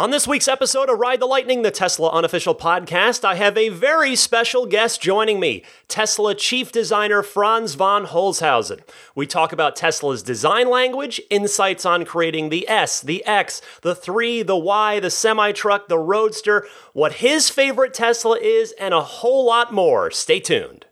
On this week's episode of Ride the Lightning, the Tesla unofficial podcast, I have a very special guest joining me Tesla chief designer Franz von Holzhausen. We talk about Tesla's design language, insights on creating the S, the X, the 3, the Y, the semi truck, the Roadster, what his favorite Tesla is, and a whole lot more. Stay tuned.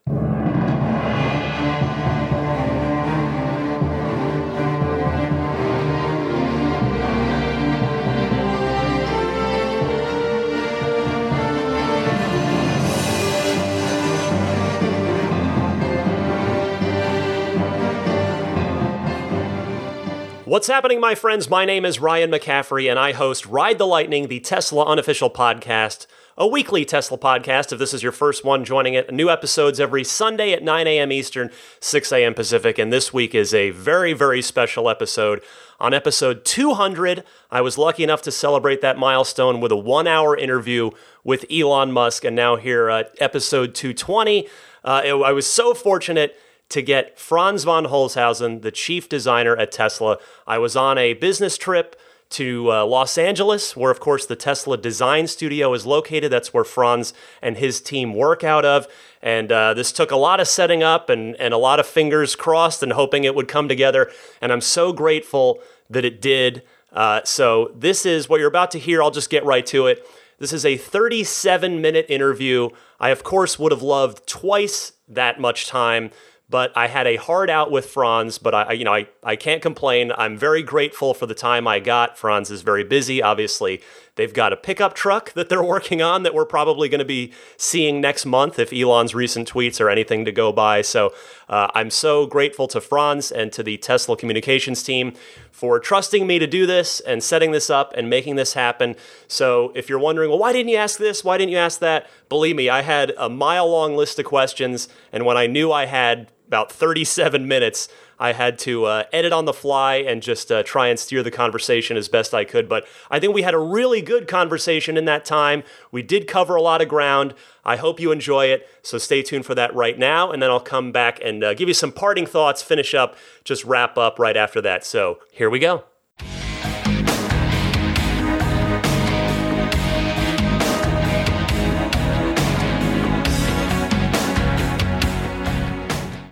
What's happening, my friends? My name is Ryan McCaffrey, and I host Ride the Lightning, the Tesla unofficial podcast, a weekly Tesla podcast. If this is your first one joining it, new episodes every Sunday at 9 a.m. Eastern, 6 a.m. Pacific. And this week is a very, very special episode. On episode 200, I was lucky enough to celebrate that milestone with a one hour interview with Elon Musk. And now, here at episode 220, uh, it, I was so fortunate to get Franz von Holzhausen, the chief designer at Tesla. I was on a business trip to uh, Los Angeles, where, of course, the Tesla design studio is located. That's where Franz and his team work out of. And uh, this took a lot of setting up and, and a lot of fingers crossed and hoping it would come together. And I'm so grateful that it did. Uh, so, this is what you're about to hear. I'll just get right to it. This is a 37 minute interview. I, of course, would have loved twice that much time but I had a hard out with Franz, but I, you know, I, I can't complain. I'm very grateful for the time I got. Franz is very busy. Obviously, they've got a pickup truck that they're working on that we're probably going to be seeing next month if Elon's recent tweets are anything to go by. So uh, I'm so grateful to Franz and to the Tesla communications team for trusting me to do this and setting this up and making this happen. So if you're wondering, well, why didn't you ask this? Why didn't you ask that? Believe me, I had a mile long list of questions. And when I knew I had about 37 minutes. I had to uh, edit on the fly and just uh, try and steer the conversation as best I could. But I think we had a really good conversation in that time. We did cover a lot of ground. I hope you enjoy it. So stay tuned for that right now. And then I'll come back and uh, give you some parting thoughts, finish up, just wrap up right after that. So here we go.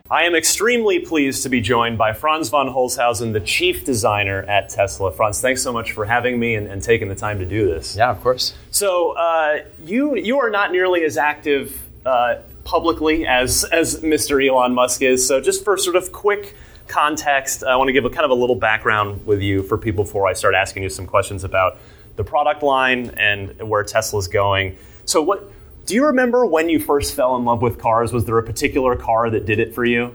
I am extremely pleased to be joined by Franz von Holzhausen, the chief designer at Tesla. Franz, thanks so much for having me and, and taking the time to do this. Yeah, of course. So uh, you you are not nearly as active uh, publicly as as Mr. Elon Musk is. So just for sort of quick context, I want to give a kind of a little background with you for people before I start asking you some questions about the product line and where Tesla's going. So what do you remember when you first fell in love with cars? Was there a particular car that did it for you?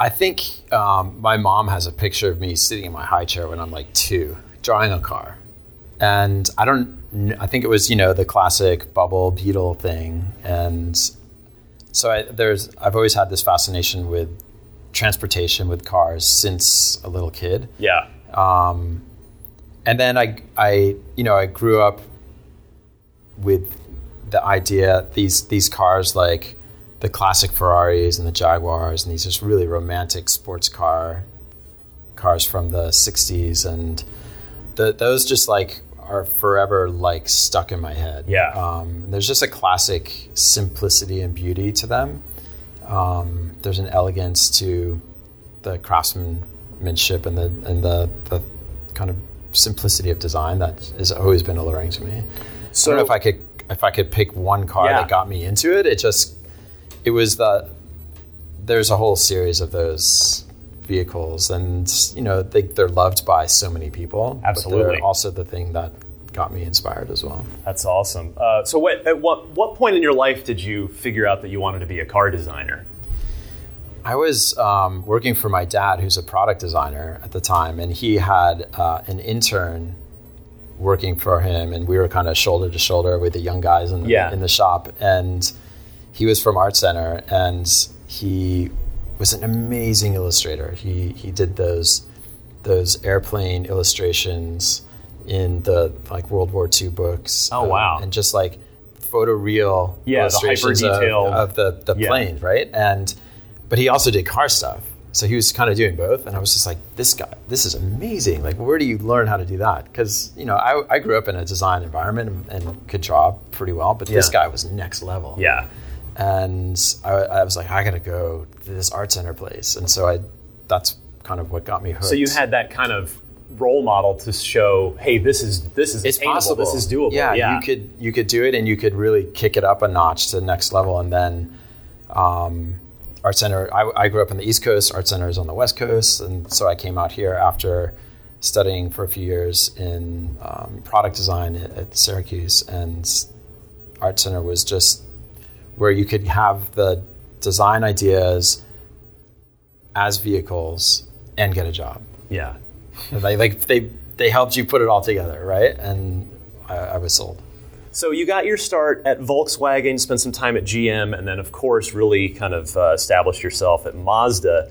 I think um, my mom has a picture of me sitting in my high chair when I'm like two, drawing a car. And I don't, I think it was, you know, the classic bubble beetle thing. And so I, there's, I've always had this fascination with transportation, with cars since a little kid. Yeah. Um, and then I, I, you know, I grew up with the idea these these cars like the classic Ferraris and the Jaguars and these just really romantic sports car cars from the 60s and the, those just like are forever like stuck in my head. Yeah. Um, there's just a classic simplicity and beauty to them. Um, there's an elegance to the craftsmanship and the and the, the kind of simplicity of design that has always been alluring to me. So I don't know if I could if I could pick one car yeah. that got me into it, it just it was the there's a whole series of those vehicles, and you know they, they're loved by so many people. Absolutely, but also the thing that got me inspired as well. That's awesome. Uh, so, what, at what what point in your life did you figure out that you wanted to be a car designer? I was um, working for my dad, who's a product designer at the time, and he had uh, an intern working for him, and we were kind of shoulder to shoulder with the young guys in the, yeah. in the shop. And he was from Art Center, and he was an amazing illustrator. He he did those those airplane illustrations in the like World War II books. Oh wow! Um, and just like photoreal yeah, illustrations the of, of, the the yeah. planes, right? And but he also did car stuff. So he was kind of doing both, and I was just like, this guy, this is amazing. Like, where do you learn how to do that? Because you know, I, I grew up in a design environment and, and could draw pretty well, but this guy was next level. Yeah. and I, I was like, I gotta go to this art center place, and so I, that's kind of what got me hooked. So you had that kind of role model to show, hey, this is this is it's possible. This is doable. Yeah, Yeah. you could you could do it, and you could really kick it up a notch to the next level. And then, um, Art Center. I, I grew up on the East Coast. Art Center is on the West Coast, and so I came out here after studying for a few years in um, product design at, at Syracuse, and Art Center was just where you could have the design ideas as vehicles and get a job. yeah. They like they they helped you put it all together, right? And I, I was sold. So you got your start at Volkswagen, spent some time at GM, and then of course really kind of uh, established yourself at Mazda.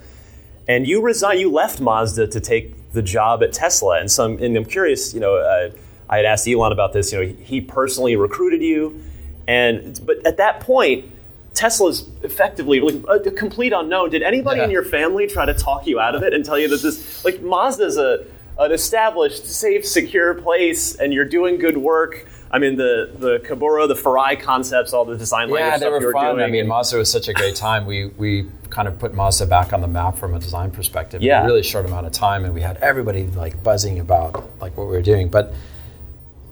And you resigned. You left Mazda to take the job at Tesla. And some. And I'm curious. You know, uh, I had asked Elon about this. You know, he personally recruited you, and but at that point. Tesla's effectively like a complete unknown. Did anybody Yeah. in your family try to talk you out of it and tell you that this, like Mazda's a an established, safe, secure place, and you're doing good work? I mean, the the Kabura, the Furai concepts, all the design language Yeah, they stuff you were were fun. doing. I mean, Mazda was such a great time. We we kind of put Mazda back on the map from a design perspective Yeah. in a really short amount of time, and we had everybody like buzzing about like what we were doing. But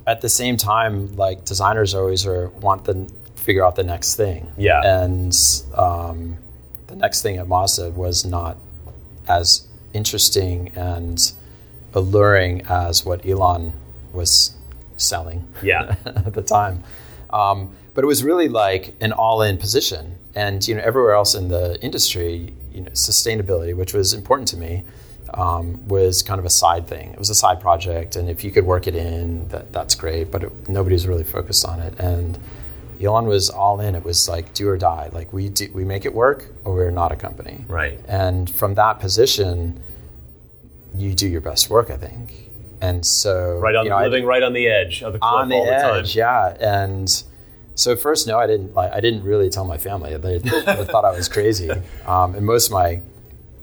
at the same time, like designers always are want to figure out the next thing. Yeah. and um, the next thing at Mazda was not as interesting and alluring as what Elon was selling yeah, at the time. Um, but it was really like an all-in position, and you know everywhere else in the industry, you know, sustainability, which was important to me, um, was kind of a side thing. It was a side project, and if you could work it in, that, that's great. But it, nobody was really focused on it, and Elon was all in. It was like do or die. Like we do, we make it work, or we're not a company. right. And from that position, you do your best work, I think. And so, Right on, you know, I- living right on the edge of the cliff on the all the time. edge, yeah. And so first, no, I didn't. Like, I didn't really tell my family. They, they thought I was crazy, um, and most of my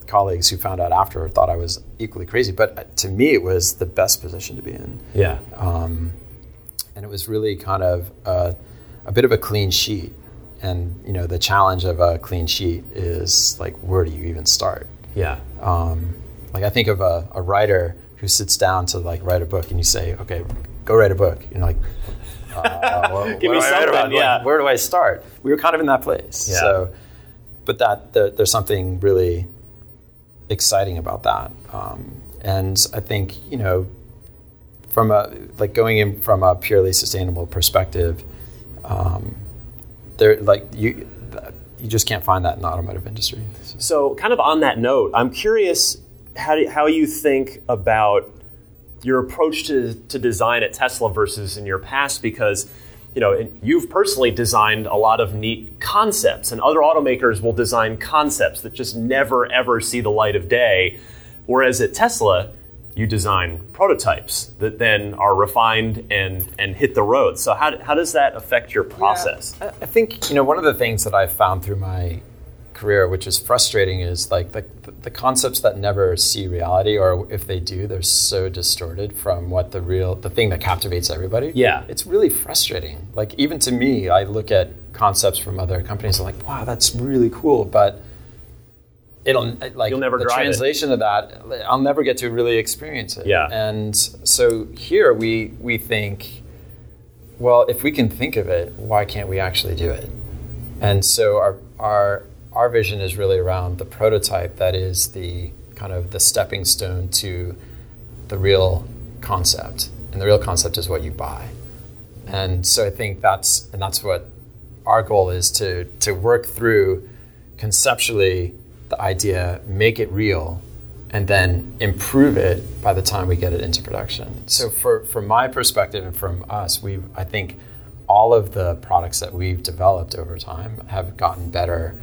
colleagues who found out after thought I was equally crazy. But uh, to me, it was the best position to be in, Yeah, um, and it was really kind of a, a bit of a clean sheet. And you know, the challenge of a clean sheet is like, where do you even start? yeah, um, like I think of a, a writer who sits down to like write a book, and you say, "Okay, go write a book." You're like, uh, well, Give me do I write something, about? Like, yeah. where do I start? We were kind of in that place. Yeah. So, but that there, there's something really exciting about that, um, and I think you know, from a like going in from a purely sustainable perspective, um, there like you you just can't find that in the automotive industry. So, kind of on that note, I'm curious how, do, how you think about your approach to, to design at Tesla versus in your past, because you know you've personally designed a lot of neat concepts, and other automakers will design concepts that just never ever see the light of day. Whereas at Tesla, you design prototypes that then are refined and and hit the road. So, how, how does that affect your process? I I think you know one of the things that I've found through my career, which is frustrating, is like the the concepts that never see reality, or if they do, they're so distorted from what the real the thing that captivates everybody. Yeah. it's really frustrating. Like even to me, I look at concepts from other companies, I'm like, wow, that's really cool, but it'll like You'll never the drive it. translation of that. I'll never get to really experience it. Yeah. and so here we we think well, if we can think of it, why can't we actually do it? And so our our our vision is really around the prototype that is the kind of the stepping stone to the real concept. And the real concept is what you buy. And so I think that's and that's what our goal is to to work through conceptually the idea, make it real, and then improve it by the time we get it into production. So for from my perspective and from us, we I think all of the products that we've developed over time have gotten better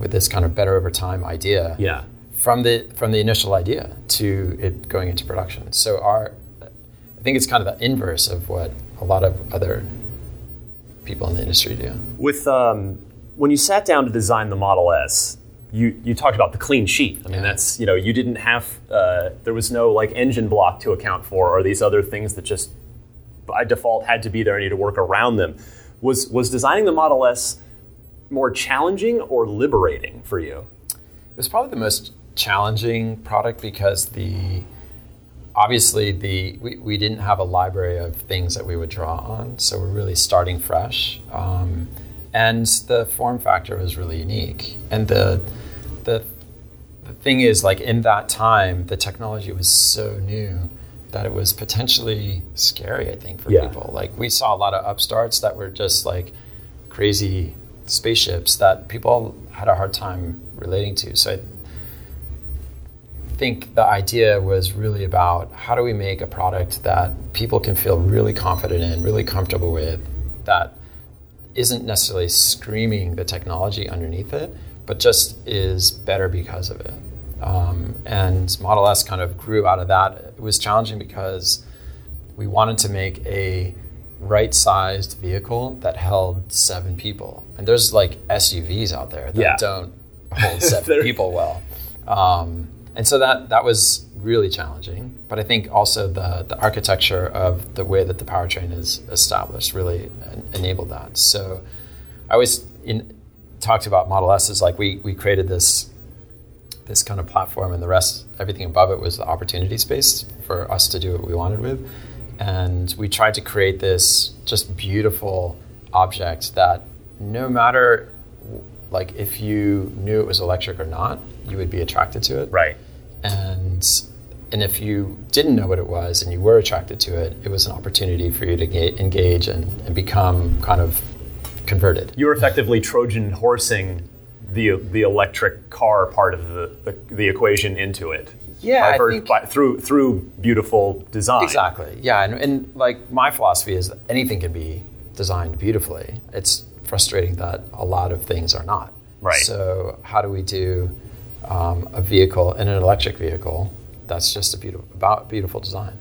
with this kind of better over time idea Yeah. from the from the initial idea to it going into production. So our I think it's kind of the inverse of what a lot of other people in the industry do. With um, when you sat down to design the Model S, you you talked about the clean sheet. I mean, that's you know you didn't have uh, there was no like engine block to account for or these other things that just by default had to be there and you had to work around them. Was was designing the Model S more challenging or liberating for you? It was probably the most challenging product because the obviously the we, we didn't have a library of things that we would draw on, so we're really starting fresh. Um, and the form factor was really unique. And the the the thing is, like in that time, the technology was so new that it was potentially scary. I think for Yeah. people, like we saw a lot of upstarts that were just like crazy spaceships that people had a hard time relating to. So I think the idea was really about how do we make a product that people can feel really confident in, really comfortable with, that isn't necessarily screaming the technology underneath it, but just is better because of it. Um, and Model S kind of grew out of that. It was challenging because we wanted to make a right sized vehicle that held seven people. And there's like SUVs out there that Yeah. don't hold seven people well. Um, and so that, that was really challenging. But I think also the, the architecture of the way that the powertrain is established really en- enabled that. So I always in, talked about Model S as like we, we created this this kind of platform and the rest everything above it was the opportunity space for us to do what we wanted with and we tried to create this just beautiful object that no matter like if you knew it was electric or not you would be attracted to it Right. and and if you didn't know what it was and you were attracted to it it was an opportunity for you to ga- engage and, and become kind of converted You were effectively Trojan horsing the the electric car part of the the, the equation into it. Yeah, By I think- by- through through beautiful design. Exactly. Yeah, and, and like my philosophy is that anything can be designed beautifully. It's frustrating that a lot of things are not. Right. So how do we do um, a vehicle and an electric vehicle that's just a beautiful about beautiful design?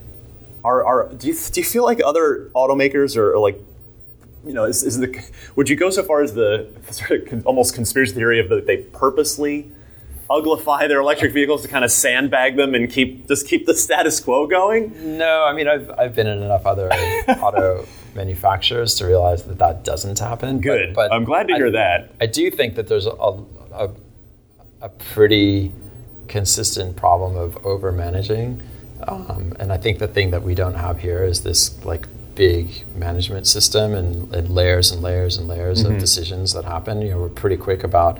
Are, are do you do you feel like other automakers are, are like you know is, is the would you go so far as the sort of con, almost conspiracy theory of that they purposely uglify their electric vehicles to kind of sandbag them and keep just keep the status quo going? No, I mean I've I've been in enough other auto manufacturers to realize that that doesn't happen. Good. but I'm glad to I- hear that. I do think that there's a, a, a pretty consistent problem of over managing. Um, and I think the thing that we don't have here is this like big management system and, and layers and layers and layers Mm-hmm. of decisions that happen. You know, we're pretty quick about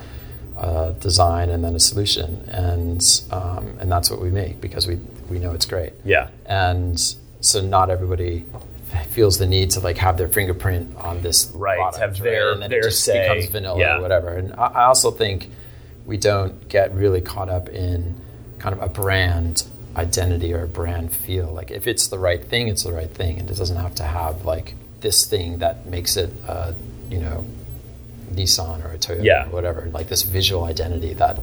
uh, design and then a solution, and um, and that's what we make because we we know it's great Yeah. and so not everybody feels the need to like have their fingerprint on this Right, product, have their- and then their it just say, becomes vanilla yeah. or whatever. And I, I also think we don't get really caught up in kind of a brand identity or a brand feel. Like if it's the right thing, it's the right thing, and it doesn't have to have like this thing that makes it, uh, you know, Nissan or a Toyota Yeah. or whatever. Like this visual identity that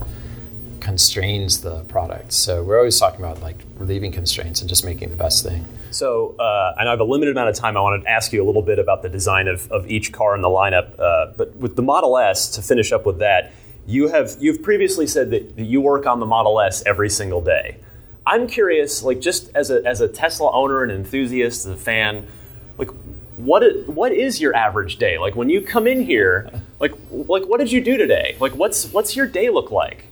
constrains the product. So we're always talking about like relieving constraints and just making the best thing. So, uh, and I have a limited amount of time. I wanted to ask you a little bit about the design of, of each car in the lineup. Uh, but with the Model S, to finish up with that, you have you've previously said that, that you work on the Model S every single day. I'm curious, like just as a as a Tesla owner and enthusiast, as a fan, like what what is your average day? Like when you come in here, like like what did you do today? Like what's what's your day look like?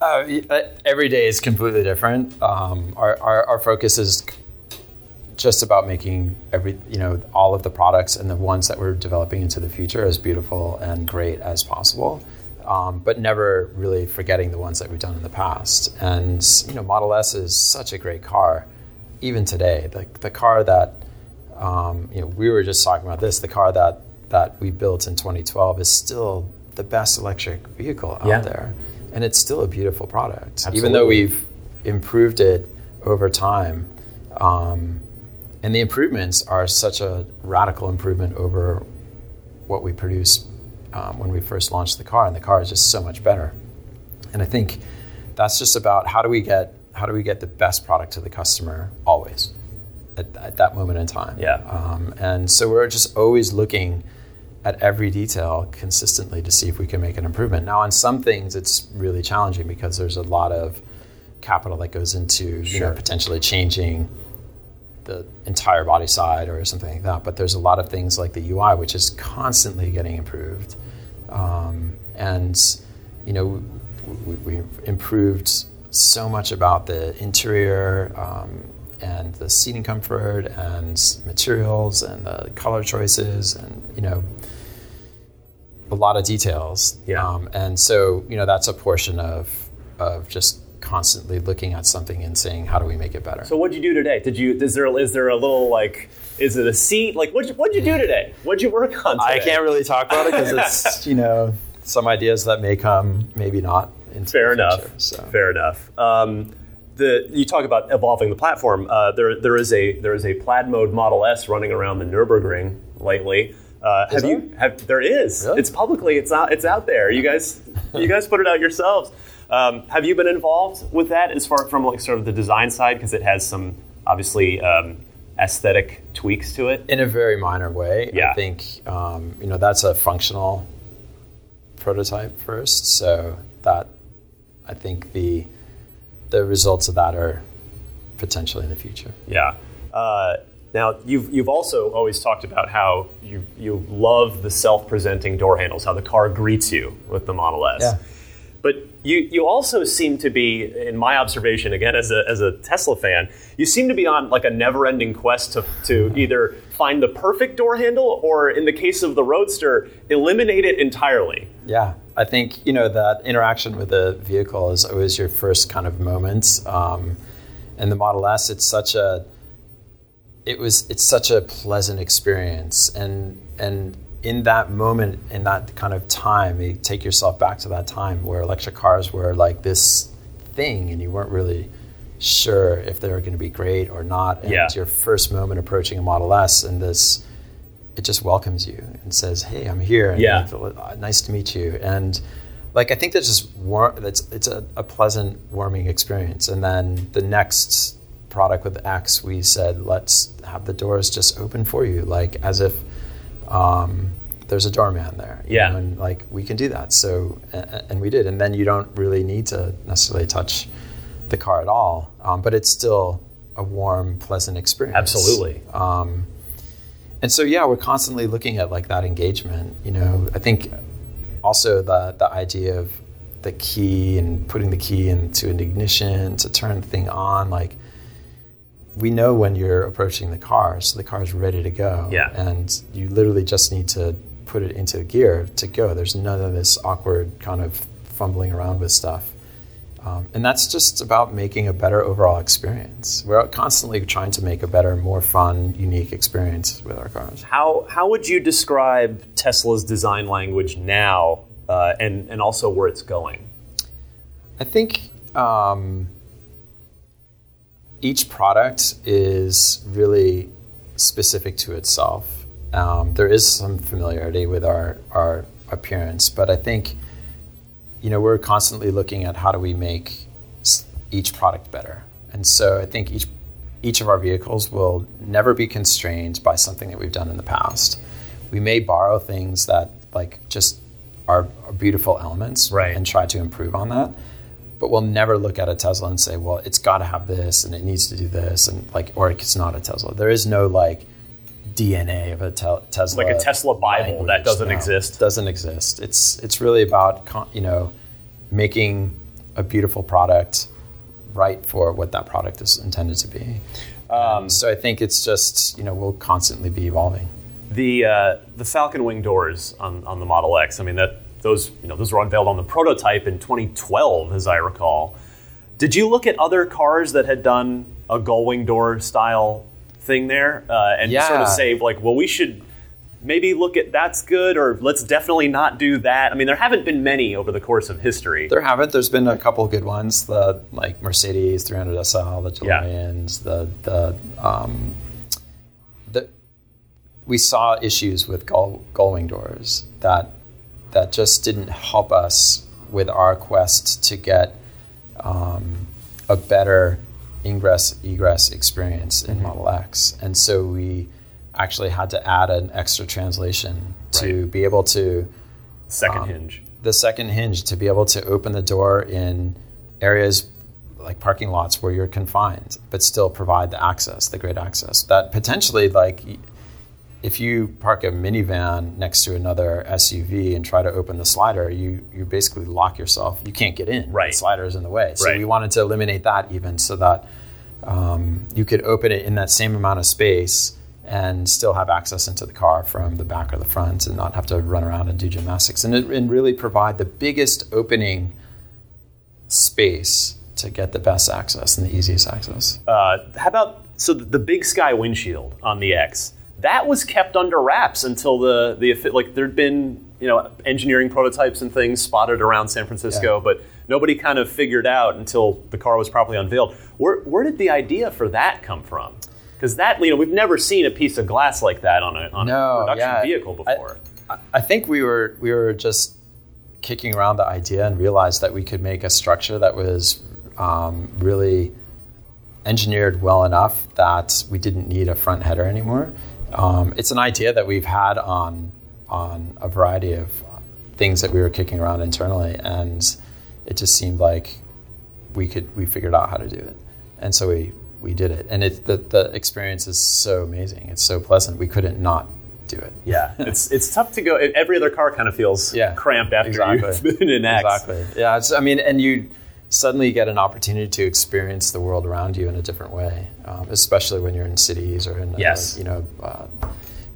Uh, uh, every day is completely different. Um, our, our, our focus is just about making every you know all of the products and the ones that we're developing into the future as beautiful and great as possible, um, but never really forgetting the ones that we've done in the past. And you know, Model S is such a great car, even today. The, the car that um, you know we were just talking about this. The car that that we built in 2012 is still the best electric vehicle out Yeah. there, and it's still a beautiful product. Absolutely. Even though we've improved it over time, um, and the improvements are such a radical improvement over what we produced um, when we first launched the car, and the car is just so much better. And I think that's just about how do we get how do we get the best product to the customer always at, at that moment in time. Yeah. Um, and so we're just always looking at every detail consistently to see if we can make an improvement. Now, on some things, it's really challenging because there's a lot of capital that goes into you know potentially changing the entire body side or something like that. But there's a lot of things like the UI, which is constantly getting improved, um, and you know we, we've improved so much about the interior. Um, and the seating comfort and materials and the color choices and you know a lot of details Yeah. um, and so you know that's a portion of of just constantly looking at something and saying how do we make it better So what'd you do today? Did you is there is there a little like is it a seat? Like what'd you, what'd you do today? What'd you work on today? i can't really talk about it because it's you know some ideas that may come maybe not Fair enough. future, so Fair enough. Um, the you talk about evolving the platform. Uh, there there is a there is a plaid mode Model S running around the Nurburgring lately. Uh, have there? you have there is Really? it's publicly it's out it's out there. You guys you guys put it out yourselves. Um, have you been involved with that as far from like sort of the design side because it has some obviously um, aesthetic tweaks to it. in a very minor way Yeah. i think um, you know that's a functional prototype first so that i think the the results of that are potentially in the future Yeah. Uh, now you've you've also always talked about how you you love the self-presenting door handles, how the car greets you with the Model S. Yeah. But you you also seem to be, in my observation, again as a as a Tesla fan, you seem to be on like a never-ending quest to to either find the perfect door handle or, in the case of the Roadster, eliminate it entirely. Yeah, I think you know that interaction with the vehicle is always your first kind of moment. Um, and the Model S, it's such a, it was it's such a pleasant experience, and and in that moment, in that kind of time, you take yourself back to that time where electric cars were like this thing, and you weren't really sure if they were going to be great or not. And Yeah. your first moment approaching a Model S, and this it just welcomes you and says, "Hey, I'm here. And Yeah. uh, nice to meet you." And like I think that's just war- that's it's a, a pleasant, warming experience. And then the next product with X, we said, "Let's have the doors just open for you, like as if um, there's a doorman there." you Yeah. know, and like we can do that. So and we did. And then you don't really need to necessarily touch the car at all, um, but it's still a warm, pleasant experience. Absolutely. Um, and so yeah, we're constantly looking at like that engagement. You know, I think also the the idea of the key and putting the key into an ignition to turn the thing on, like we know when you're approaching the car, so the car's ready to go. Yeah. And you literally just need to put it into gear to go. There's none of this awkward kind of fumbling around with stuff. Um, and that's just about making a better overall experience. We're constantly trying to make a better, more fun, unique experience with our cars. How how would you describe Tesla's design language now, uh, and and also where it's going? I think um, each product is really specific to itself. Um, there is some familiarity with our, our appearance, but I think you know we're constantly looking at how do we make each product better. And so I think each each of our vehicles will never be constrained by something that we've done in the past. We may borrow things that like just are, are beautiful elements Right. and try to improve on that. But we'll never look at a Tesla and say, well, it's got to have this and it needs to do this and like, or it's not a Tesla. There is no like DNA of a te- Tesla, Like a Tesla Bible that doesn't exist. Doesn't exist. It's it's really about con- you know making a beautiful product right for what that product is intended to be. Um, so I think it's just you know we'll constantly be evolving. The uh, the Falcon Wing doors on, on the Model X. I mean that those you know those were unveiled on the prototype in 2012, as I recall. Did you look at other cars that had done a gull wing door style thing there, uh, and sort of say like, well, we should maybe look at that's good, or let's definitely not do that. I mean, there haven't been many over the course of history. There haven't. There's been a couple good ones. The like Mercedes 300 SL, the Yeah. DeLoreans, the the um, the we saw issues with gull, gullwing doors that that just didn't help us with our quest to get um, a better ingress egress experience in mm-hmm. Model X, and so we actually had to add an extra translation to be able to Second um, hinge. the second hinge to be able to open the door in areas like parking lots where you're confined, but still provide the access, the great access. That potentially, like, if you park a minivan next to another SUV and try to open the slider, you you basically lock yourself. You can't get in. Right. The slider is in the way. So Right. we wanted to eliminate that even so that um, you could open it in that same amount of space and still have access into the car from the back or the front and not have to run around and do gymnastics and, it, and really provide the biggest opening space to get the best access and the easiest access. Uh, how about so the, the big sky windshield on the X? That was kept under wraps until the the like there'd been you know engineering prototypes and things spotted around San Francisco, Yeah. but nobody kind of figured out until the car was properly unveiled. Where where did the idea for that come from? Because that you know we've never seen a piece of glass like that on a on No, a production yeah. vehicle before. I, I think we were we were just kicking around the idea and realized that we could make a structure that was um, really engineered well enough that we didn't need a front header anymore. Um, it's an idea that we've had on on a variety of things that we were kicking around internally, and it just seemed like we could we figured out how to do it, and so we we did it, and it the the experience is so amazing. It's so pleasant. We couldn't not do it. yeah, it's it's tough to go. Every other car kind of feels Yeah, cramped after exactly. you've been in X. Exactly. Yeah. I mean, and you suddenly you get an opportunity to experience the world around you in a different way, um, especially when you're in cities or in Yes. uh, you know uh,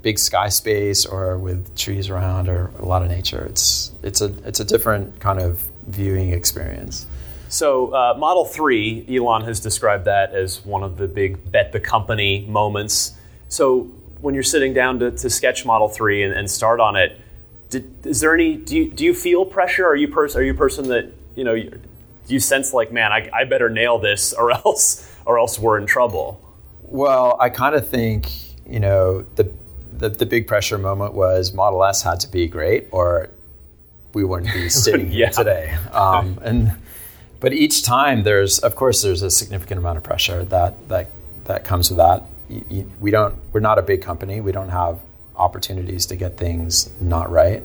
big sky space or with trees around or a lot of nature. It's it's a it's a different kind of viewing experience. So, uh, Model 3, Elon has described that as one of the big bet the company moments. So, when you're sitting down to, to sketch Model 3 and, and start on it, did, is there any, do you, do you feel pressure? Are you, pers- are you a person that, you know, do you sense like, man, I, I better nail this or else, or else we're in trouble? Well, I kind of think you know the, the the big pressure moment was Model S had to be great, or we wouldn't be sitting Yeah. here today. Um, and but each time there's, of course, there's a significant amount of pressure that that that comes with that. We don't, we're not a big company. We don't have opportunities to get things not right.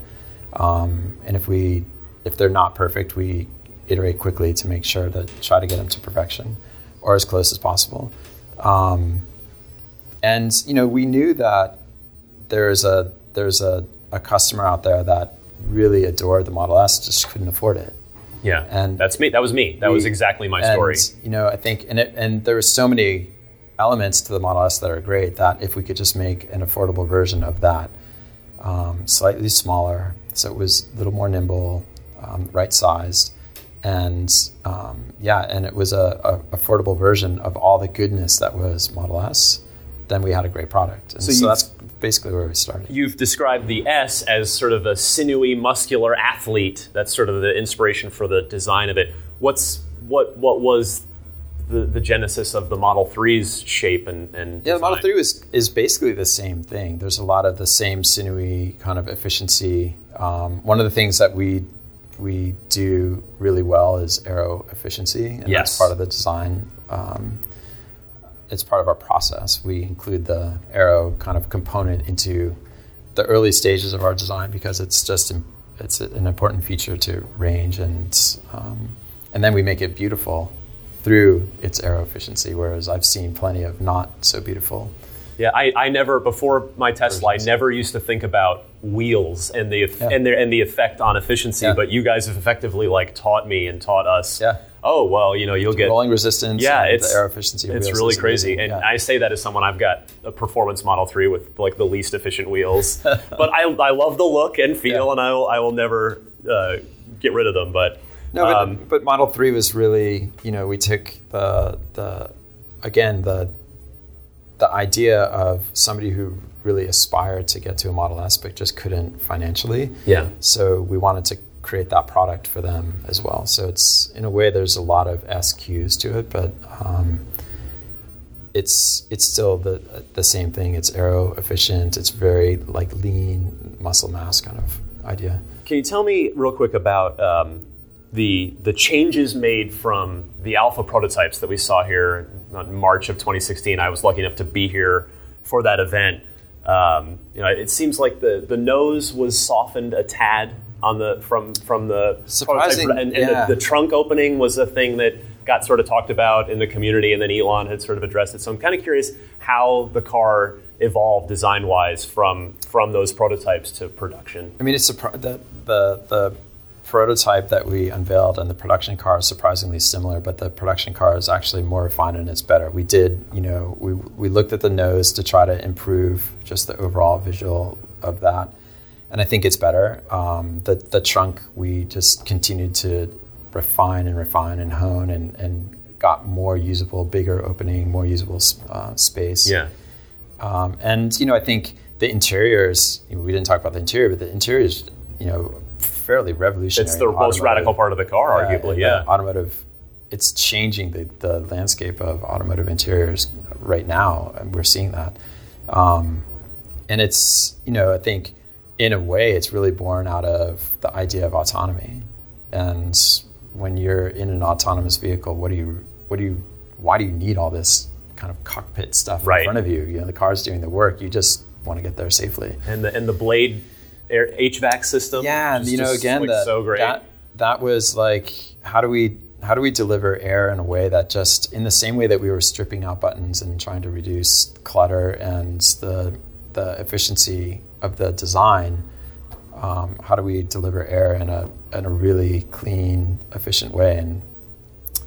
Um, and if we if they're not perfect, we iterate quickly to make sure to try to get them to perfection or as close as possible. Um, and you know, we knew that there's a there's a, a customer out there that really adored the Model S, just couldn't afford it. Yeah. And that's me. That was me. That was exactly my and, story. You know, I think, and it, and there were so many elements to the Model S that are great that if we could just make an affordable version of that, um, slightly smaller, so it was a little more nimble, um, right sized, and um, yeah, and it was a, a affordable version of all the goodness that was Model S. Then we had a great product, and So so, that's basically where we started. You've described the S as sort of a sinewy, muscular athlete. That's sort of the inspiration for the design of it. What's what? What was the, the genesis of the Model 3's shape and and Yeah, the Model 3 is, is basically the same thing. There's a lot of the same sinewy kind of efficiency. Um, one of the things that we we do really well is aero efficiency, and Yes. that's part of the design. Um, it's part of our process. We include the aero kind of component into the early stages of our design because it's just it's an important feature to range and um, and then we make it beautiful through its aero efficiency. Whereas I've seen plenty of not so beautiful. Yeah, I, I never before my Tesla, I never used to think about wheels and the Yeah. and their and the effect on efficiency. Yeah. But you guys have effectively like taught me and taught us. Yeah. Oh well, you know you'll get rolling resistance. Yeah, and it's the aero efficiency. It's really crazy, amazing. and Yeah. I say that as someone I've got a performance Model Three with like the least efficient wheels. but I, I love the look and feel, and I will I will never uh, get rid of them. But No, but, um, but Model Three was really, you know, we took the the again the the idea of somebody who really aspired to get to a Model S but just couldn't financially. yeah, So we wanted to create that product for them as well. So it's in a way there's a lot of S cues to it, but um, it's it's still the the same thing. It's aero efficient. It's very like lean muscle mass kind of idea. Can you tell me real quick about um, the the changes made from the alpha prototypes that we saw here in March of 2016? I was lucky enough to be here for that event. Um, you know, it seems like the, the nose was softened a tad on the from from the Surprising, prototype, and, and yeah. the, the trunk opening was a thing that got sort of talked about in the community, and then Elon had sort of addressed it. So I'm kind of curious how the car evolved design wise from from those prototypes to production. I mean, it's the, the the prototype that we unveiled and the production car is surprisingly similar, but the production car is actually more refined and it's better. We did, you know, we we looked at the nose to try to improve just the overall visual of that, and I think it's better. Um, the the trunk we just continued to refine and refine and hone and and got more usable, bigger opening, more usable uh, space. Um, and you know, I think the interiors. You know, we didn't talk about the interior, but the interiors, you know, fairly revolutionary. It's the most radical part of the car, arguably. Yeah. automotive. It's changing the, the landscape of automotive interiors right now, and we're seeing that. Um, and it's you know, I think in a way, it's really born out of the idea of autonomy. And when you're in an autonomous vehicle, what do you what do you why do you need all this kind of cockpit stuff Right. in front of you? You know, the car's doing the work. You just want to get there safely. and the and the blade air, HVAC system. Yeah, and you know, again, looks the, so great. that that was like, how do we how do we deliver air in a way that just in the same way that we were stripping out buttons and trying to reduce clutter and the the efficiency of the design. Um, how do we deliver air in a in a really clean, efficient way? And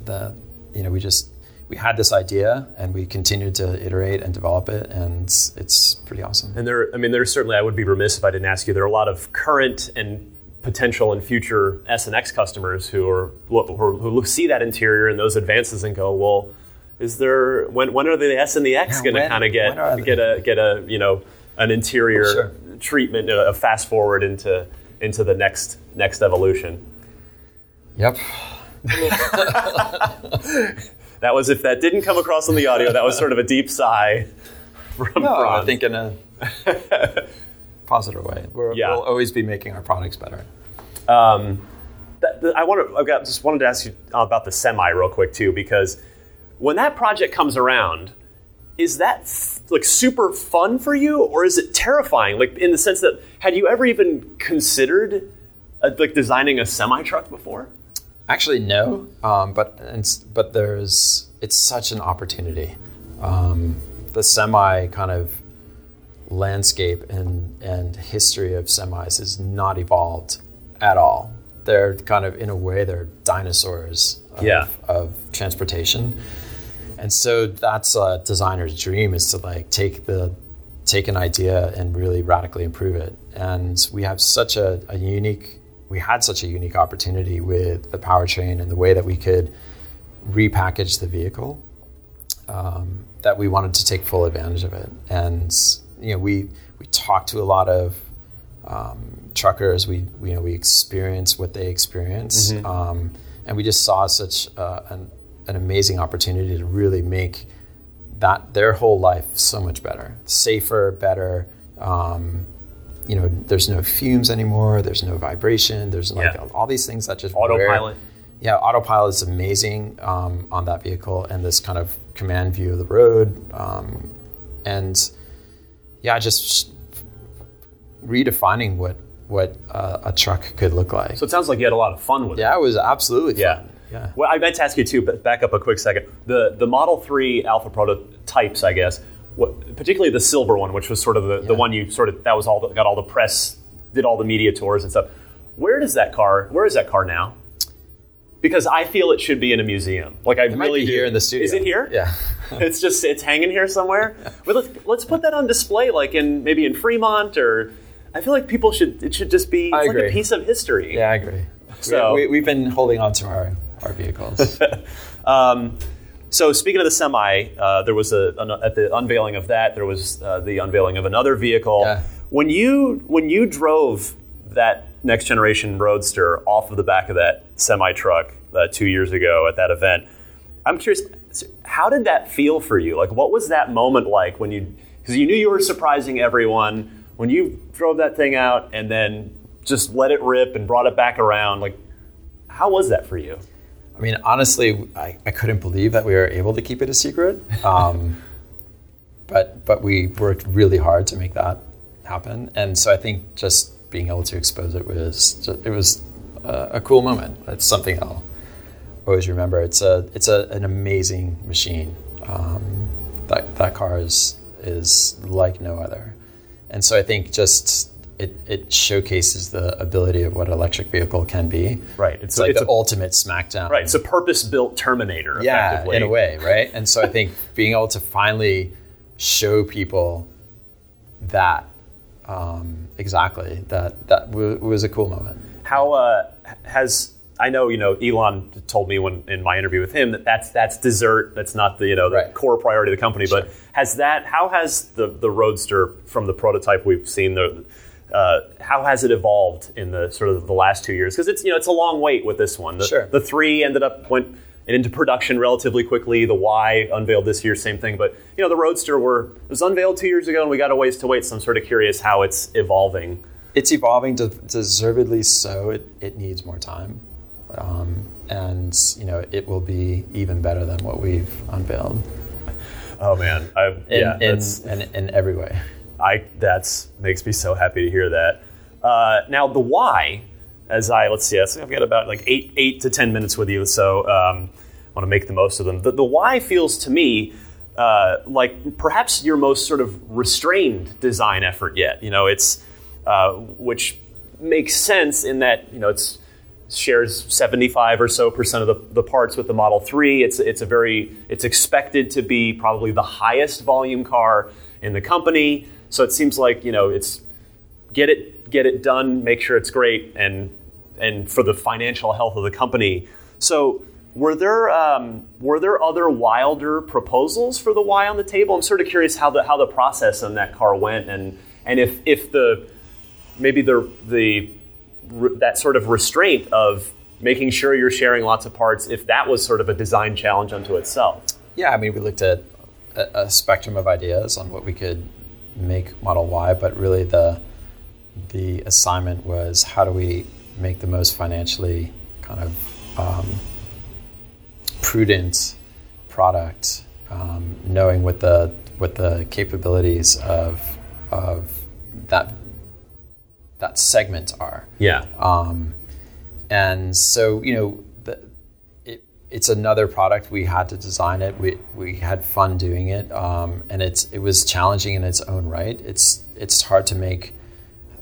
the you know we just we had this idea and we continued to iterate and develop it, and it's pretty awesome. And there, I mean, there's certainly. I would be remiss if I didn't ask you. There are a lot of current and potential and future S and X customers who are who, who see that interior and those advances and go, well, is there when when are the S and the X Yeah, going to kind of get get a get a you know an interior Sure. treatment, a fast forward into into the next next evolution. Yep. That was if that didn't come across on the audio, that was sort of a deep sigh from No, I think in a positive way. We're, Yeah. We'll always be making our products better. Um, that, that- I want to. I got just wanted to ask you about the semi real quick too, because when that project comes around, is that f- like super fun for you, or is it terrifying? Like in the sense that had you ever even considered uh, like designing a semi truck before? Actually, no. Um, but but there's it's such an opportunity. Um, the semi kind of landscape and and history of semis is not evolved at all. They're kind of in a way they're dinosaurs of, Yeah. of transportation. And so that's a designer's dream is to like take the take an idea and really radically improve it. And we have such a, a unique we had such a unique opportunity with the powertrain and the way that we could repackage the vehicle um, that we wanted to take full advantage of it. And you know, we we talked to a lot of um, truckers. We, we you know we experienced what they experience, um, and we just saw such uh, an, an amazing opportunity to really make that their whole life so much better, safer, better. Um, you know, there's no fumes anymore. There's no vibration. There's like Yeah. all these things that just Autopilot. yeah, autopilot is amazing um, on that vehicle, and this kind of command view of the road, um, and yeah, just redefining what what uh, a truck could look like. So it sounds like you had a lot of fun with it. yeah, it was absolutely Yeah. fun. Yeah. Well, I meant to ask you too, but back up a quick second. The the Model Three Alpha prototypes, I guess, what, particularly the silver one, which was sort of the, the one you sort of that was all that got all the press, did all the media tours and stuff. Where does that car? Where is that car now? Because I feel it should be in a museum. Like I It really here in the studio. Is it here? Yeah. it's just it's hanging here somewhere. But let's let's put that on display, like in maybe in Fremont or. I feel like people should. It should just be like a piece of history. yeah, I agree. So- we, we've been holding on to our our vehicles. Um, so speaking of the semi, uh, there was a an, at the unveiling of that. There was uh, the unveiling of another vehicle. Yeah. When you when you drove that next generation Roadster off of the back of that semi truck uh, two years ago at that event, I'm curious. How did that feel for you? Like, what was that moment like when you because you knew you were surprising everyone when you drove that thing out and then just let it rip and brought it back around? Like, how was that for you? I mean, honestly, I, I couldn't believe that we were able to keep it a secret. Um, but but we worked really hard to make that happen, and so I think just being able to expose it was it was a, a cool moment. It's something I'll always remember. It's a it's a, an amazing machine. Um, that that car is is like no other, and so I think just it, it showcases the ability of what an electric vehicle can be. Right. It's, it's like it's the a, ultimate smackdown. Right. It's a purpose-built Terminator. Yeah, in a way, right? And so I think being able to finally show people that um, exactly that that w- was a cool moment. How uh, has I know you know Elon told me when in my interview with him that that's that's dessert. That's not the you know the Right. core priority of the company. Sure. But has that? How has the the Roadster from the prototype we've seen the uh, how has it evolved in the sort of the last two years? Because it's you know it's a long wait with this one. The, Sure. the three ended up went into production relatively quickly. The Y unveiled this year, same thing. But you know the Roadster were it was unveiled two years ago, and we got a ways to wait. So I'm sort of curious how it's evolving. It's evolving, de- deservedly so. It, it needs more time, um, and you know it will be even better than what we've unveiled Oh man, I, yeah, in, that's in, in every way. I that's makes me so happy to hear that. Uh, now the Y, as I let's see, I've got about like eight eight to ten minutes with you, so um, I want to make the most of them. The, the Y feels to me uh, like perhaps your most sort of restrained design effort yet. You know, it's uh, which makes sense in that you know it's shares 75 or so percent of the, the parts with the Model 3. It's, it's a very, it's expected to be probably the highest volume car in the company. So it seems like, you know, it's get it, get it done, make sure it's great and, and for the financial health of the company. So were there, um, were there other wilder proposals for the Y on the table? I'm sort of curious how the, how the process on that car went and, and if, if the, maybe the, the, that sort of restraint of making sure you're sharing lots of parts if that was sort of a design challenge unto itself Yeah, I mean, we looked at a, a spectrum of ideas on what we could make Model Y, but really the the assignment was how do we make the most financially kind of um, prudent product, um, knowing what the what the capabilities of of that that segment are. yeah Um, and so, you know, it's another product. We had to design it. We, we had fun doing it, um, and it's it was challenging in its own right. It's it's hard to make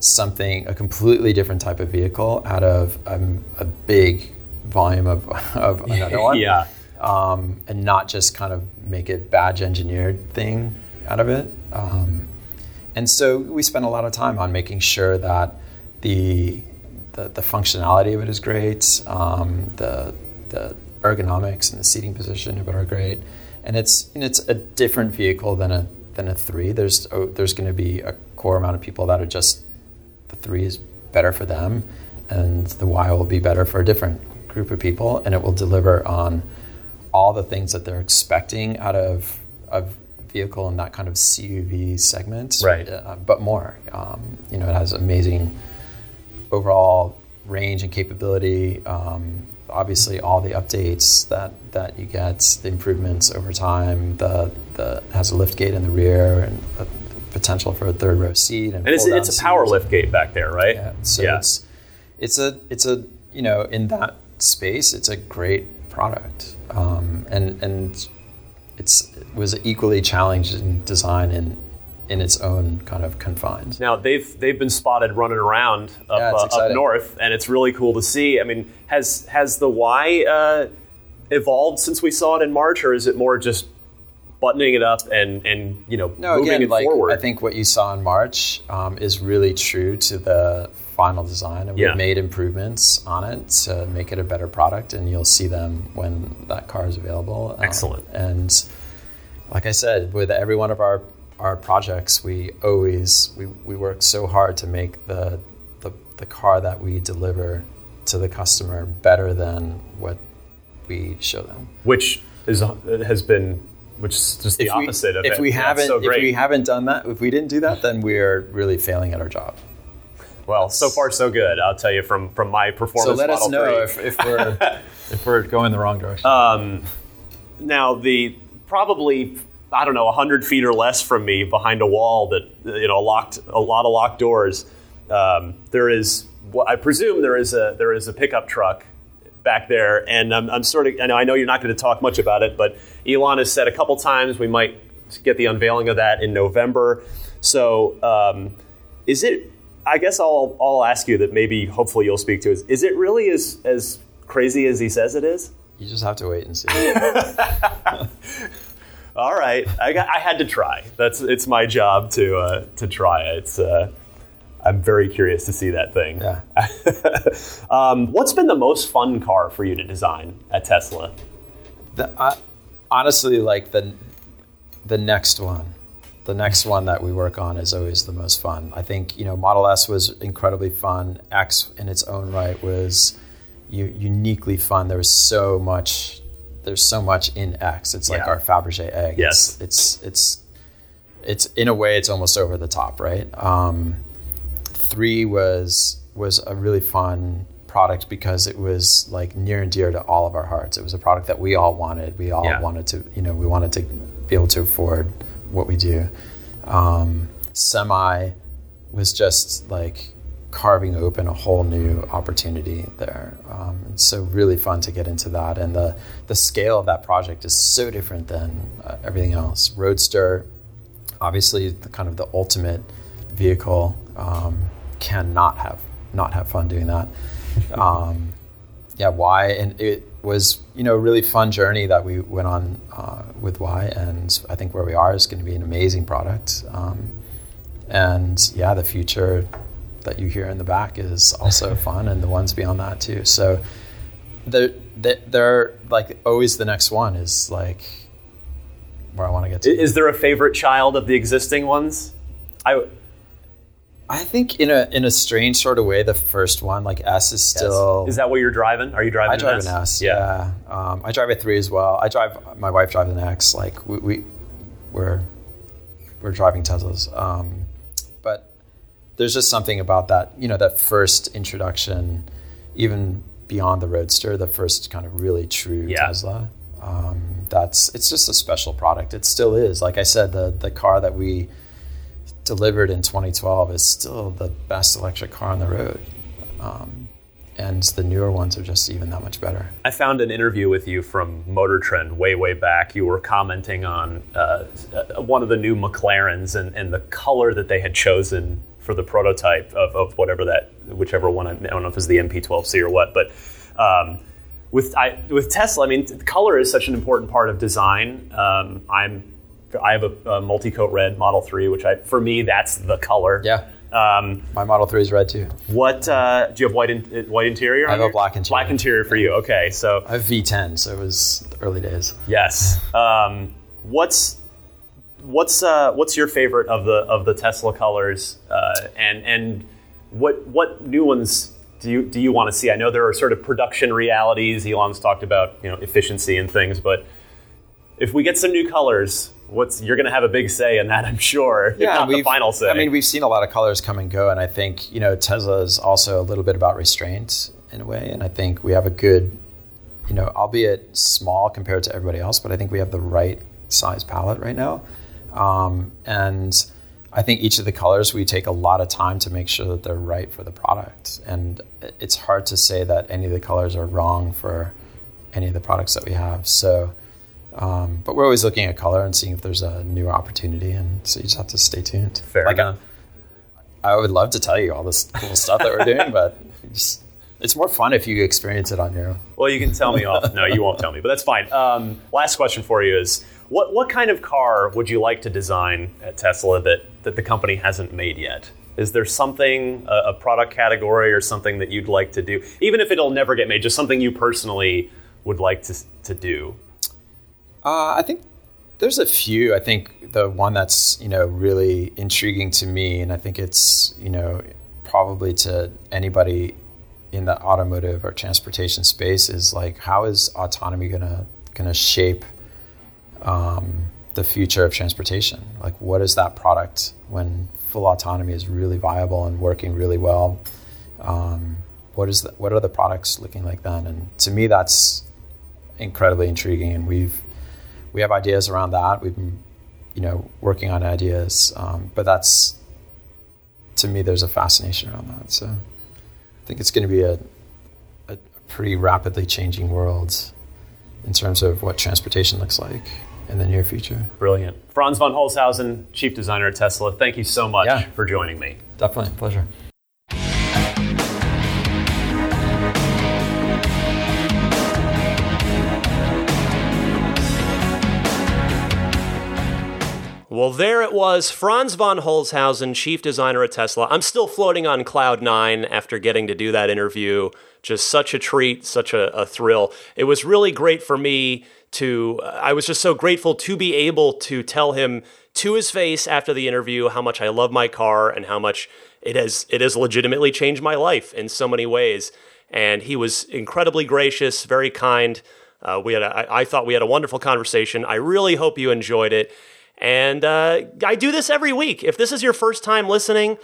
something a completely different type of vehicle out of um, a big volume of, of another one yeah um, and not just kind of make a badge engineered thing out of it. Um, and so we spent a lot of time on making sure that the the, the functionality of it is great, um, the the ergonomics and the seating position of it are great, and it's and it's a different vehicle than a than a three. There's oh, there's going to be a core amount of people that are just the three is better for them, and the Y will be better for a different group of people, and it will deliver on all the things that they're expecting out of a vehicle in that kind of CUV segment, Right. Uh, but more. Um, you know, it has amazing overall range and capability. Um, obviously, all the updates that, that you get, the improvements over time. The the has a lift gate in the rear and a, potential for a third row seat. And, and it's, it's a power seats. lift gate back there right Yeah. So Yeah. it's it's a it's a you know in that space it's a great product um, and and it's it was equally challenging design in in its own kind of confines. now they've they've been spotted running around up, Yeah, uh, up north and it's really cool to see i mean has has the y uh, evolved since we saw it in march or is it more just buttoning it up and and you know No, moving again, it like forward I think what you saw in March um, is really true to the final design, and Yeah. we've made improvements on it to make it a better product, and you'll see them when that car is available. Um, Excellent. And like I said, with every one of our our projects, we always we, we work so hard to make the, the the car that we deliver to the customer better than what we show them. which is has been which is just the if we, opposite of if it we Yeah, haven't so if we haven't done that if we didn't do that then we're really failing at our job well so far so good i'll tell you from from my performance. so let us know if, if we're if we're going the wrong direction Uh, now the probably I don't know, hundred feet or less from me, behind a wall that you know locked a lot of locked doors. Um, there is, well, I presume there is a there is a pickup truck back there, and I'm, I'm sort of. I know, I know you're not going to talk much about it, but Elon has said a couple times we might get the unveiling of that in November. So, um, is it? I guess I'll I'll ask you that maybe hopefully you'll speak to is is it really as as crazy as he says it is? You just have to wait and see. All right, I, got, I had to try. That's it's my job to uh, to try. It's uh, I'm very curious to see that thing. Yeah. um, what's been the most fun car for you to design at Tesla? The, uh, honestly, like the the next one, the next one that we work on is always the most fun. I think you know Model S was incredibly fun. X in its own right was u- uniquely fun. There was so much. There's so much in X. It's like Yeah. our Fabergé egg. Yes. It's, it's it's it's in a way it's almost over the top, right? Um, three was was a really fun product because it was like near and dear to all of our hearts. It was a product that we all wanted. We all Yeah. wanted to, you know, we wanted to be able to afford what we do. Um, Semi was just like carving open a whole new opportunity there. Um, and so really fun to get into that. And the the scale of that project is so different than uh, everything else. Roadster, obviously, the kind of the ultimate vehicle. Um, cannot have not have fun doing that. Um, yeah, Y? And it was you know a really fun journey that we went on uh, with Y, and I think where we are is going to be an amazing product. Um, and yeah, the future that you hear in the back is also fun, and the ones beyond that too. So they're, they're, they're like always the next one is like where I want to get to. Is there a favorite child of the existing ones? I I think in a in a strange sort of way, the first one, like S, is still. is that what you're driving? Are you driving? I drive an an S. Yeah, Um, I drive a three as well. I drive. My wife drives an X. Like we, we we're we're driving Teslas. Um, but there's just something about that. You know, that first introduction, even beyond the Roadster, the first kind of really true Yeah. Tesla. Um, that's it's just a special product. It still is. Like I said, the the car that we delivered in 2012 is still the best electric car on the road. Um, and the newer ones are just even that much better. I found an interview with you from Motor Trend way, way back. You were commenting on uh, uh, one of the new McLarens and, and the color that they had chosen for the prototype of, of whatever that, whichever one, I don't know if it's the MP12C or what, but um, with I, with Tesla, I mean, color is such an important part of design. Um, I'm I have a, a multi-coat red Model 3, which I, for me, that's the color. Yeah. Um, My Model 3 is red too. what uh, do you have white in, white interior? I have a black interior. Black interior for you. Okay, so I have V10, so it was early days. Yes. Um, what's what's uh, what's your favorite of the of the Tesla colors, uh, and and what what new ones do you do you want to see? I know there are sort of production realities. Elon's talked about you know efficiency and things, but if we get some new colors, what's you're going to have a big say in that, I'm sure. not the final say. I mean, we've seen a lot of colors come and go, and I think you know Tesla is also a little bit about restraint in a way, and I think we have a good, you know, albeit small compared to everybody else, but I think we have the right size palette right now, um, and I think each of the colors we take a lot of time to make sure that they're right for the product, and it's hard to say that any of the colors are wrong for any of the products that we have. So. Um, but we're always looking at color and seeing if there's a new opportunity, and so you just have to stay tuned. Fair Like, enough. I, I would love to tell you all this cool stuff that we're doing, but it's, it's more fun if you experience it on your own. Well, you can tell me off. No, you won't tell me, but that's fine. Um, last question for you is what what kind of car would you like to design at Tesla that that the company hasn't made yet? Is there something a, a product category or something that you'd like to do, even if it'll never get made, just something you personally would like to to do? Uh, I think there's a few. I think the one that's you know really intriguing to me, and I think it's you know probably to anybody in the automotive or transportation space is like how is autonomy gonna gonna shape um, the future of transportation? Like what is that product when full autonomy is really viable and working really well? Um, what is the, what are the products looking like then? And to me, that's incredibly intriguing, and we've we have ideas around that. We've been you know, working on ideas. Um, but that's to me, there's a fascination around that. So I think it's going to be a, a, a pretty rapidly changing world in terms of what transportation looks like in the near future. Brilliant. Franz von Holzhausen, chief designer at Tesla, thank you so much yeah. for joining me. Definitely, pleasure. Well, there it was. Franz von Holzhausen, chief designer at Tesla. I'm still floating on cloud nine after getting to do that interview. Just such a treat, such a, a thrill. It was really great for me to, I was just so grateful to be able to tell him to his face after the interview how much I love my car and how much it has, it has legitimately changed my life in so many ways. And he was incredibly gracious, very kind. Uh, we had a, I, I thought we had a wonderful conversation. I really hope you enjoyed it. And uh, I do this every week. If this is your first time listening,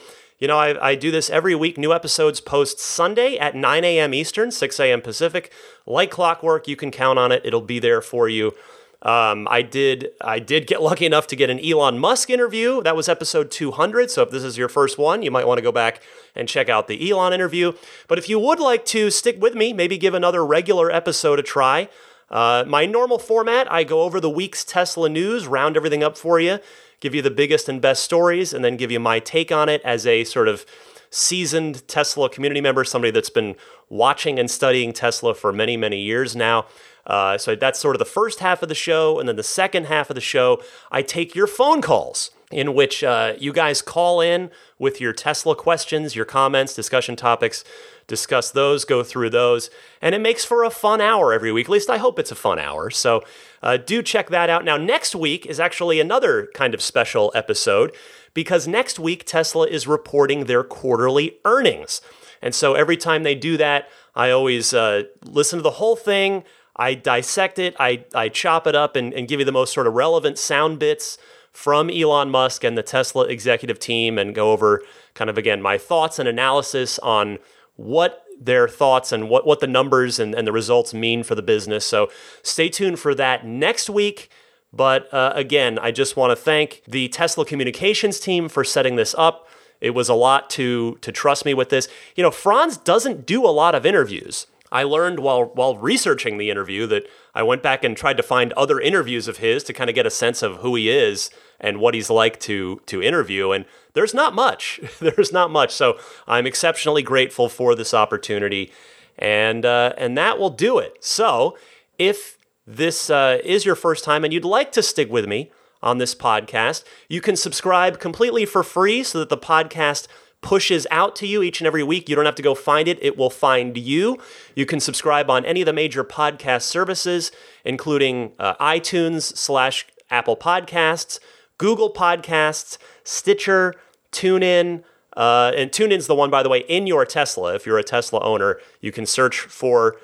you know, I, I, do this every week. New episodes post Sunday at 9 a.m. Eastern, 6 a.m. Pacific. Like clockwork, you can count on it. It'll be there for you. Um, I did I did get lucky enough to get an Elon Musk interview. That was episode 200. So if this is your first one, you might want to go back and check out the Elon interview. But if you would like to stick with me, maybe give another regular episode a try. Uh, my normal format, I go over the week's Tesla news, round everything up for you, give you the biggest and best stories, and then give you my take on it as a sort of seasoned Tesla community member, somebody that's been watching and studying Tesla for many, many years now. Uh, so that's sort of the first half of the show. And then the second half of the show, I take your phone calls in which uh, you guys call in with your Tesla questions, your comments, discussion topics discuss those, go through those, and it makes for a fun hour every week. At least I hope it's a fun hour. So uh, do check that out. Now, next week is actually another kind of special episode because next week Tesla is reporting their quarterly earnings. And so every time they do that, I always uh, listen to the whole thing. I dissect it, I, I chop it up and, and give you the most sort of relevant sound bits from Elon Musk and the Tesla executive team and go over kind of again my thoughts and analysis on what their thoughts and what, what the numbers and, and the results mean for the business. So stay tuned for that next week. But uh, again, I just want to thank the Tesla communications team for setting this up. It was a lot to to trust me with this. You know, Franz doesn't do a lot of interviews. I learned while while researching the interview that I went back and tried to find other interviews of his to kind of get a sense of who he is and what he's like to to interview and there's not much. there's not much. So I'm exceptionally grateful for this opportunity, and uh, and that will do it. So if this uh, is your first time and you'd like to stick with me on this podcast, you can subscribe completely for free so that the podcast pushes out to you each and every week. You don't have to go find it, it will find you. You can subscribe on any of the major podcast services, including uh, iTunes slash Apple Podcasts, Google Podcasts, Stitcher, TuneIn. Uh, and TuneIn's the one, by the way, in your Tesla. If you're a Tesla owner, you can search for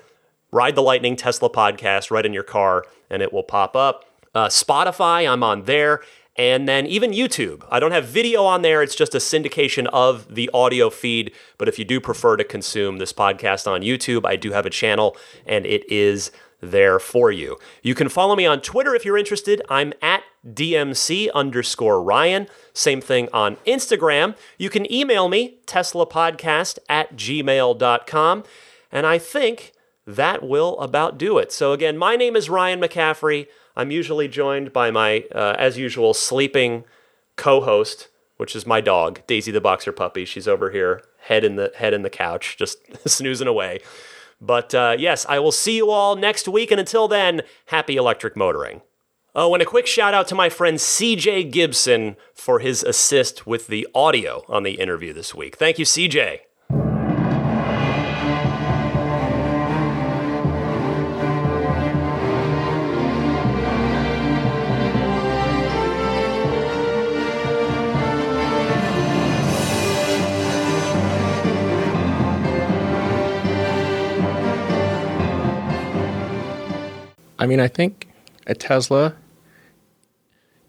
Ride the Lightning Tesla podcast right in your car and it will pop up. Uh, Spotify, I'm on there. And then even YouTube. I don't have video on there, it's just a syndication of the audio feed. But if you do prefer to consume this podcast on YouTube, I do have a channel and it is there for you. You can follow me on Twitter if you're interested. I'm at DMC underscore Ryan. Same thing on Instagram. You can email me, teslapodcast at gmail.com. And I think that will about do it. So, again, my name is Ryan McCaffrey. I'm usually joined by my, uh, as usual, sleeping co host, which is my dog, Daisy the Boxer Puppy. She's over here, head in the, head in the couch, just snoozing away. But uh, yes, I will see you all next week. And until then, happy electric motoring. Uh, oh, and a quick shout out to my friend CJ Gibson for his assist with the audio on the interview this week. Thank you, CJ. I mean, I think a Tesla